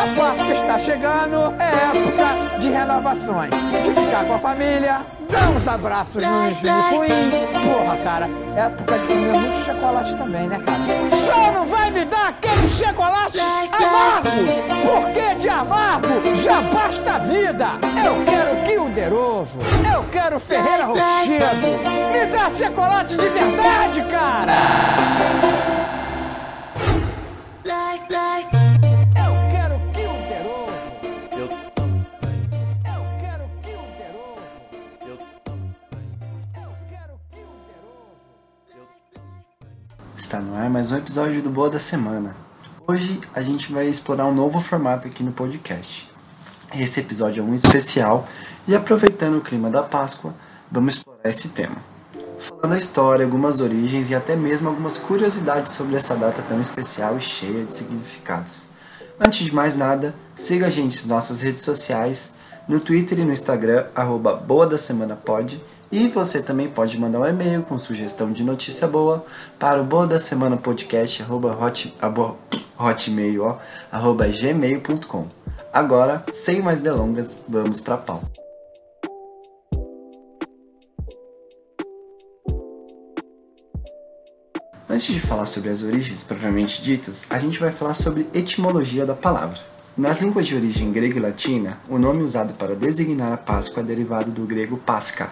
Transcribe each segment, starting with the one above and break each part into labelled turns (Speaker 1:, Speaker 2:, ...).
Speaker 1: A Páscoa está chegando, é época de renovações. De ficar com a família, dar uns abraços nos Nicuim. Porra, cara, é época de comer muito chocolate também, né, cara? Só não vai me dar aquele chocolate amargo! Porque de amargo já basta a vida! Eu quero Kilderoso, eu quero Ferreira Rochedo! Me dá chocolate de verdade, cara!
Speaker 2: Mais um episódio do Boa da Semana. Hoje a gente vai explorar um novo formato aqui no podcast. Esse episódio é um especial e aproveitando o clima da Páscoa, vamos explorar esse tema. Falando a história, algumas origens e até mesmo algumas curiosidades sobre essa data tão especial e cheia de significados. Antes de mais nada, siga a gente nas nossas redes sociais, no Twitter e no Instagram, arroba Boa da Semana Pod, e você também pode mandar um e-mail com sugestão de notícia boa para o boa da semana podcast arroba hot, abo- hotmail, ó, arroba gmail.com. Agora, sem mais delongas, vamos para a pauta. Antes de falar sobre as origens propriamente ditas, a gente vai falar sobre etimologia da palavra. Nas línguas de origem grega e latina, o nome usado para designar a Páscoa é derivado do grego pasca.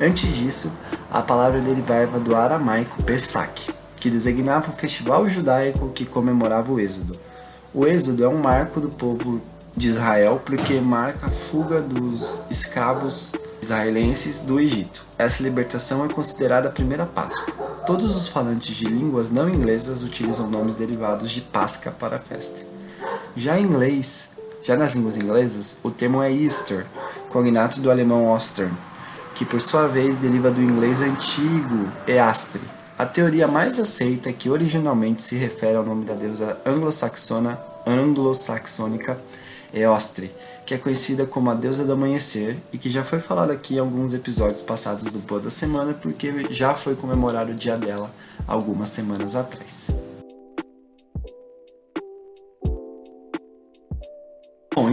Speaker 2: Antes disso, a palavra derivava do aramaico Pesach, que designava o festival judaico que comemorava o Êxodo. O Êxodo é um marco do povo de Israel porque marca a fuga dos escravos israelenses do Egito. Essa libertação é considerada a primeira Páscoa. Todos os falantes de línguas não inglesas utilizam nomes derivados de Páscoa para a festa. Já em inglês, já nas línguas inglesas, o termo é Easter, cognato do alemão Ostern, que por sua vez deriva do inglês antigo Eastre. A teoria mais aceita é que originalmente se refere ao nome da deusa anglo-saxona anglo-saxônica Eostre, que é conhecida como a deusa do amanhecer e que já foi falada aqui em alguns episódios passados do Boa da Semana porque já foi comemorado o dia dela algumas semanas atrás.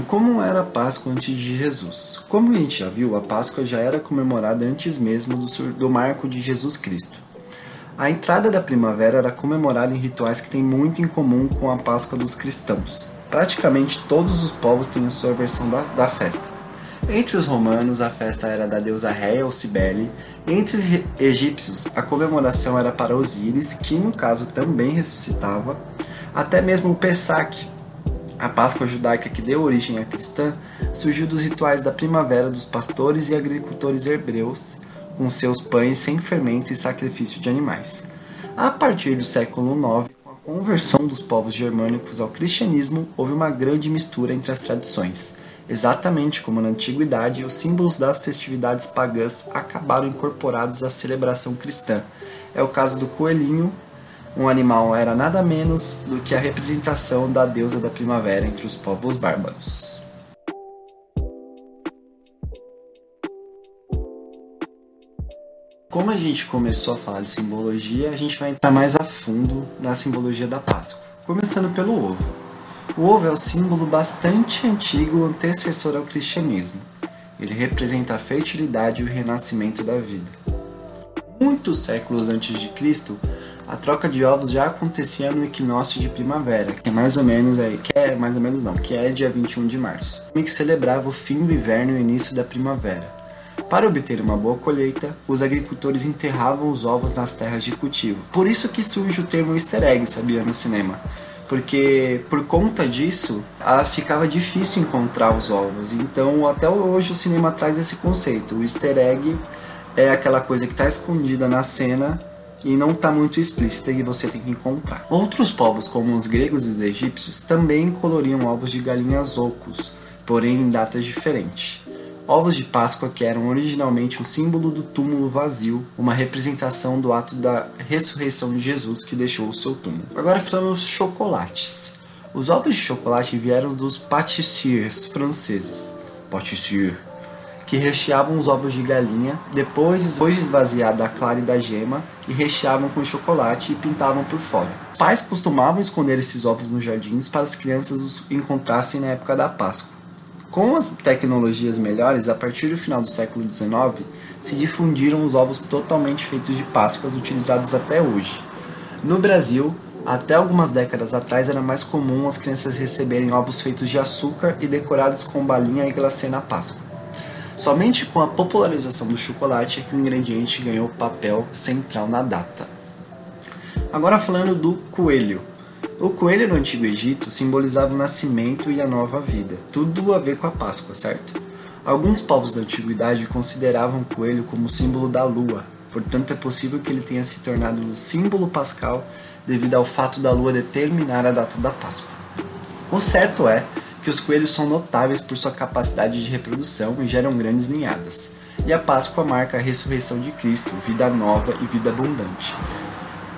Speaker 2: Como era a Páscoa antes de Jesus? Como a gente já viu, a Páscoa já era comemorada antes mesmo do, do marco de Jesus Cristo. A entrada da primavera era comemorada em rituais que têm muito em comum com a Páscoa dos cristãos. Praticamente todos os povos têm a sua versão da, da festa. Entre os romanos, a festa era da deusa Réia ou Cibele. Entre os egípcios, a comemoração era para Osíris, que no caso também ressuscitava. Até mesmo o Pesach, a Páscoa judaica que deu origem à cristã surgiu dos rituais da primavera dos pastores e agricultores hebreus, com seus pães sem fermento e sacrifício de animais. A partir do século IX, com a conversão dos povos germânicos ao cristianismo, houve uma grande mistura entre as tradições. Exatamente como na antiguidade, os símbolos das festividades pagãs acabaram incorporados à celebração cristã. É o caso do coelhinho, um animal era nada menos do que a representação da deusa da primavera entre os povos bárbaros. Como a gente começou a falar de simbologia, a gente vai entrar mais a fundo na simbologia da Páscoa. Começando pelo ovo. O ovo é o símbolo bastante antigo antecessor ao cristianismo. Ele representa a fertilidade e o renascimento da vida muitos séculos antes de Cristo, a troca de ovos já acontecia no equinócio de primavera, que é mais ou menos aí, que é mais ou menos não, que é dia 21 de março, que celebrava o fim do inverno e o início da primavera. Para obter uma boa colheita, os agricultores enterravam os ovos nas terras de cultivo. Por isso que surge o termo easter egg, sabia, no cinema. Porque por conta disso, ah, ficava difícil encontrar os ovos. Então, até hoje o cinema traz esse conceito. O easter egg é aquela coisa que está escondida na cena e não está muito explícita e você tem que encontrar. Outros povos, como os gregos e os egípcios, também coloriam ovos de galinhas ocos, porém em datas diferentes. Ovos de Páscoa que eram originalmente um símbolo do túmulo vazio, uma representação do ato da ressurreição de Jesus que deixou o seu túmulo. Agora falamos chocolates. Os ovos de chocolate vieram dos pâtissiers franceses. Pâtissier que recheavam os ovos de galinha, depois, depois de esvaziar da clara e da gema, e recheavam com chocolate e pintavam por fora. Pais costumavam esconder esses ovos nos jardins para as crianças os encontrassem na época da Páscoa. Com as tecnologias melhores, a partir do final do século XIX, se difundiram os ovos totalmente feitos de Páscoas utilizados até hoje. No Brasil, até algumas décadas atrás era mais comum as crianças receberem ovos feitos de açúcar e decorados com balinha e glacê na Páscoa. Somente com a popularização do chocolate é que o ingrediente ganhou papel central na data. Agora falando do coelho. O coelho no Antigo Egito simbolizava o nascimento e a nova vida, tudo a ver com a Páscoa, certo? Alguns povos da antiguidade consideravam o coelho como símbolo da lua, portanto é possível que ele tenha se tornado o símbolo pascal devido ao fato da lua determinar a data da Páscoa. O certo é que os coelhos são notáveis por sua capacidade de reprodução e geram grandes ninhadas. E a Páscoa marca a ressurreição de Cristo, vida nova e vida abundante,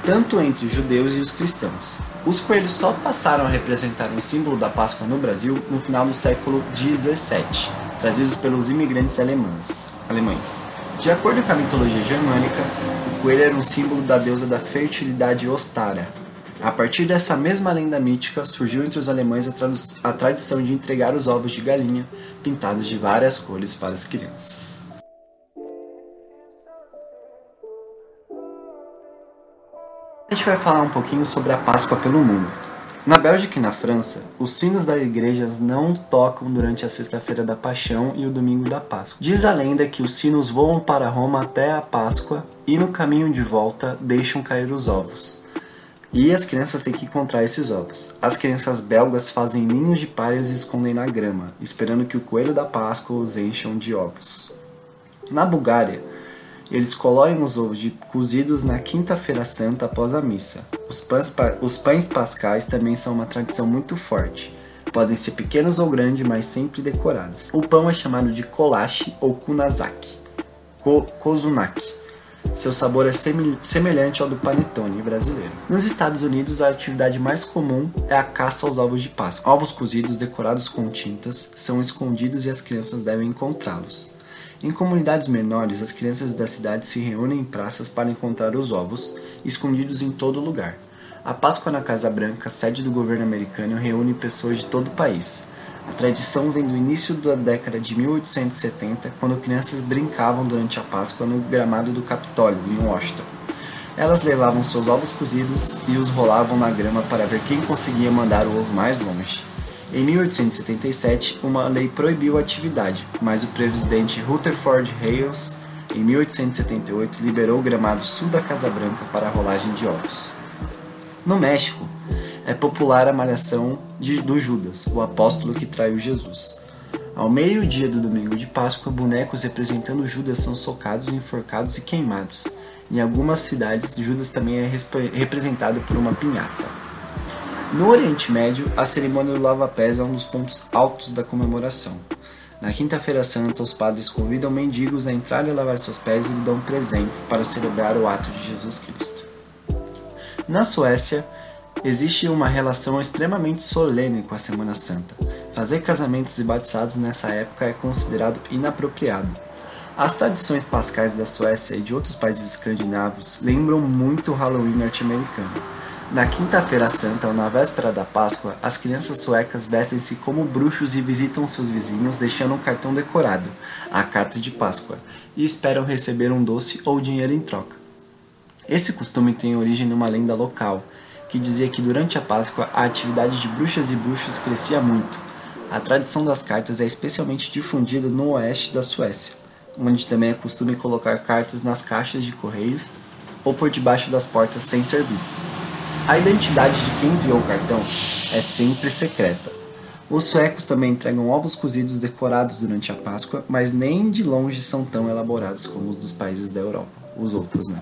Speaker 2: tanto entre os judeus e os cristãos. Os coelhos só passaram a representar o símbolo da Páscoa no Brasil no final do século XVII, trazidos pelos imigrantes alemães. alemães. De acordo com a mitologia germânica, o coelho era um símbolo da deusa da fertilidade Ostara, a partir dessa mesma lenda mítica, surgiu entre os alemães a, a tradição de entregar os ovos de galinha pintados de várias cores para as crianças. A gente vai falar um pouquinho sobre a Páscoa pelo mundo. Na Bélgica e na França, os sinos das igrejas não tocam durante a Sexta-feira da Paixão e o Domingo da Páscoa. Diz a lenda que os sinos voam para Roma até a Páscoa e no caminho de volta deixam cair os ovos. E as crianças têm que encontrar esses ovos. As crianças belgas fazem ninhos de palha e os escondem na grama, esperando que o coelho da Páscoa os encham de ovos. Na Bulgária, eles colorem os ovos de cozidos na quinta-feira santa após a missa. Os pães, os pães pascais também são uma tradição muito forte. Podem ser pequenos ou grandes, mas sempre decorados. O pão é chamado de kolache ou kunazaki, ko, kozunaki seu sabor é semelhante ao do panetone brasileiro. Nos Estados Unidos, a atividade mais comum é a caça aos ovos de Páscoa. Ovos cozidos decorados com tintas são escondidos e as crianças devem encontrá-los. Em comunidades menores, as crianças da cidade se reúnem em praças para encontrar os ovos, escondidos em todo lugar. A Páscoa na Casa Branca, sede do governo americano, reúne pessoas de todo o país. A tradição vem do início da década de 1870, quando crianças brincavam durante a Páscoa no gramado do Capitólio, em Washington. Elas levavam seus ovos cozidos e os rolavam na grama para ver quem conseguia mandar o ovo mais longe. Em 1877, uma lei proibiu a atividade, mas o presidente Rutherford Hayes, em 1878, liberou o gramado sul da Casa Branca para a rolagem de ovos. No México, é popular a malhação de, do Judas, o apóstolo que traiu Jesus. Ao meio-dia do domingo de Páscoa, bonecos representando Judas são socados, enforcados e queimados. Em algumas cidades, Judas também é representado por uma pinhata. No Oriente Médio, a cerimônia do lava-pés é um dos pontos altos da comemoração. Na Quinta-feira Santa, os padres convidam mendigos a entrar e lavar seus pés e lhe dão presentes para celebrar o ato de Jesus Cristo. Na Suécia, Existe uma relação extremamente solene com a Semana Santa. Fazer casamentos e batizados nessa época é considerado inapropriado. As tradições pascais da Suécia e de outros países escandinavos lembram muito o Halloween norte-americano. Na Quinta-feira Santa ou na véspera da Páscoa, as crianças suecas vestem-se como bruxos e visitam seus vizinhos deixando um cartão decorado, a carta de Páscoa, e esperam receber um doce ou dinheiro em troca. Esse costume tem origem numa lenda local, que dizia que durante a Páscoa a atividade de bruxas e bruxos crescia muito. A tradição das cartas é especialmente difundida no oeste da Suécia, onde também é costume colocar cartas nas caixas de correios ou por debaixo das portas sem ser visto. A identidade de quem enviou o cartão é sempre secreta. Os suecos também entregam ovos cozidos decorados durante a Páscoa, mas nem de longe são tão elaborados como os dos países da Europa, os outros, né?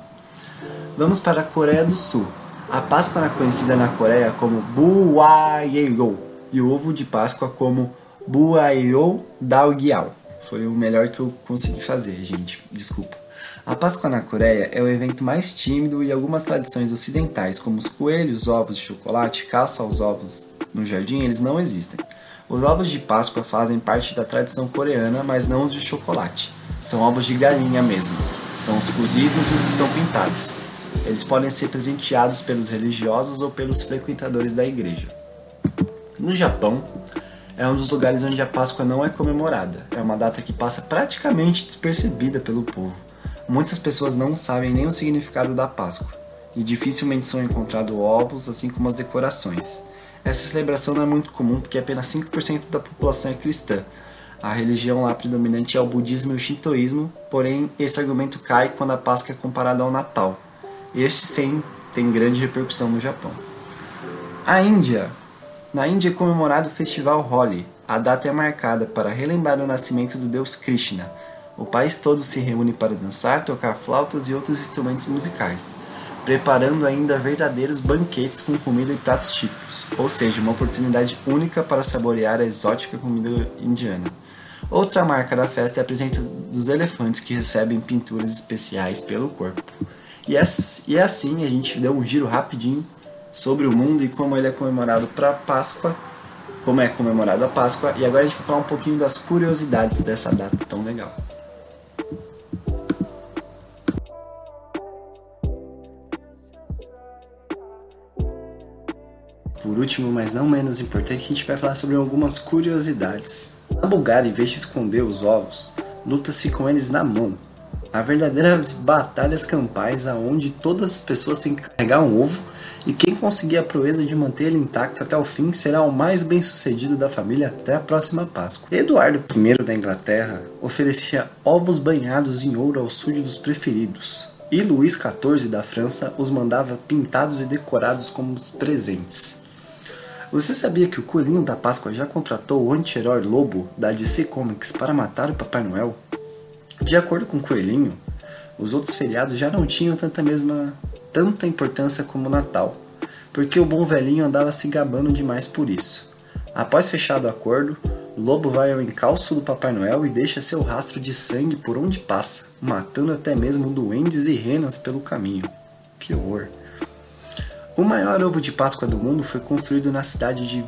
Speaker 2: Vamos para a Coreia do Sul, a Páscoa é conhecida na Coreia como Buayeol e o ovo de Páscoa como Buayeol Daogyal. Foi o melhor que eu consegui fazer, gente. Desculpa. A Páscoa na Coreia é o evento mais tímido e algumas tradições ocidentais, como os coelhos, ovos de chocolate, caça aos ovos no jardim, eles não existem. Os ovos de Páscoa fazem parte da tradição coreana, mas não os de chocolate. São ovos de galinha mesmo. São os cozidos e os que são pintados. Eles podem ser presenteados pelos religiosos ou pelos frequentadores da igreja. No Japão, é um dos lugares onde a Páscoa não é comemorada. É uma data que passa praticamente despercebida pelo povo. Muitas pessoas não sabem nem o significado da Páscoa e dificilmente são encontrados ovos, assim como as decorações. Essa celebração não é muito comum porque apenas 5% da população é cristã. A religião lá predominante é o budismo e o shintoísmo, porém esse argumento cai quando a Páscoa é comparada ao Natal. Este sim tem grande repercussão no Japão. A Índia. Na Índia é comemorado o festival Holi. A data é marcada para relembrar o nascimento do deus Krishna. O país todo se reúne para dançar, tocar flautas e outros instrumentos musicais preparando ainda verdadeiros banquetes com comida e pratos típicos, ou seja, uma oportunidade única para saborear a exótica comida indiana. Outra marca da festa é a presença dos elefantes que recebem pinturas especiais pelo corpo. E, essa, e assim a gente deu um giro rapidinho sobre o mundo e como ele é comemorado para Páscoa, como é comemorado a Páscoa, e agora a gente vai falar um pouquinho das curiosidades dessa data tão legal. Por último, mas não menos importante, a gente vai falar sobre algumas curiosidades. Na Bulgária, em vez de esconder os ovos, luta-se com eles na mão. A verdadeira batalhas campais aonde todas as pessoas têm que carregar um ovo e quem conseguir a proeza de manter ele intacto até o fim será o mais bem-sucedido da família até a próxima Páscoa. Eduardo I da Inglaterra oferecia ovos banhados em ouro aos súditos preferidos, e Luís XIV da França os mandava pintados e decorados como presentes. Você sabia que o Coelhinho da Páscoa já contratou o anti-herói Lobo da DC Comics para matar o Papai Noel? De acordo com o Coelhinho, os outros feriados já não tinham tanta mesma tanta importância como o Natal, porque o bom velhinho andava se gabando demais por isso. Após fechado o acordo, Lobo vai ao encalço do Papai Noel e deixa seu rastro de sangue por onde passa, matando até mesmo duendes e renas pelo caminho. Que horror! O maior ovo de Páscoa do mundo foi construído na cidade de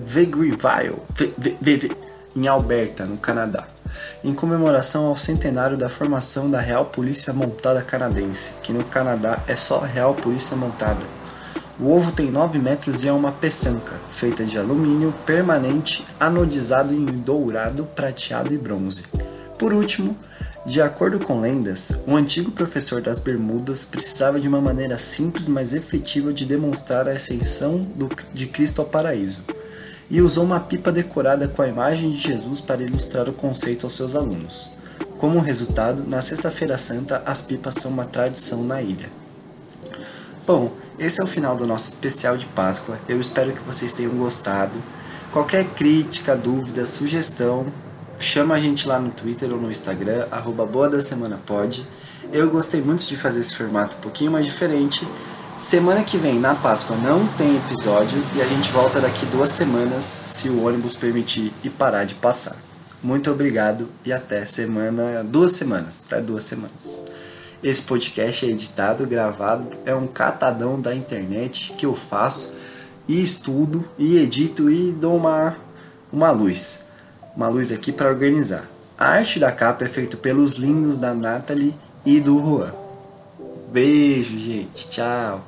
Speaker 2: Vegreville, em Alberta, no Canadá, em comemoração ao centenário da formação da Real Polícia Montada Canadense, que no Canadá é só Real Polícia Montada. O ovo tem 9 metros e é uma peçanca, feita de alumínio permanente anodizado em dourado, prateado e bronze. Por último, de acordo com lendas, um antigo professor das Bermudas precisava de uma maneira simples mas efetiva de demonstrar a ascensão de Cristo ao paraíso, e usou uma pipa decorada com a imagem de Jesus para ilustrar o conceito aos seus alunos. Como resultado, na Sexta-feira Santa, as pipas são uma tradição na ilha. Bom, esse é o final do nosso especial de Páscoa. Eu espero que vocês tenham gostado. Qualquer crítica, dúvida, sugestão, chama a gente lá no Twitter ou no Instagram, arroba Boa da Semana Pode. Eu gostei muito de fazer esse formato um pouquinho mais diferente. Semana que vem, na Páscoa, não tem episódio e a gente volta daqui duas semanas, se o ônibus permitir e parar de passar. Muito obrigado e até semana, duas semanas, até duas semanas. Esse podcast é editado, gravado, é um catadão da internet que eu faço e estudo e edito e dou uma, uma luz uma luz aqui para organizar. A arte da capa é feita pelos lindos da Natalie e do Juan. Beijo, gente. Tchau.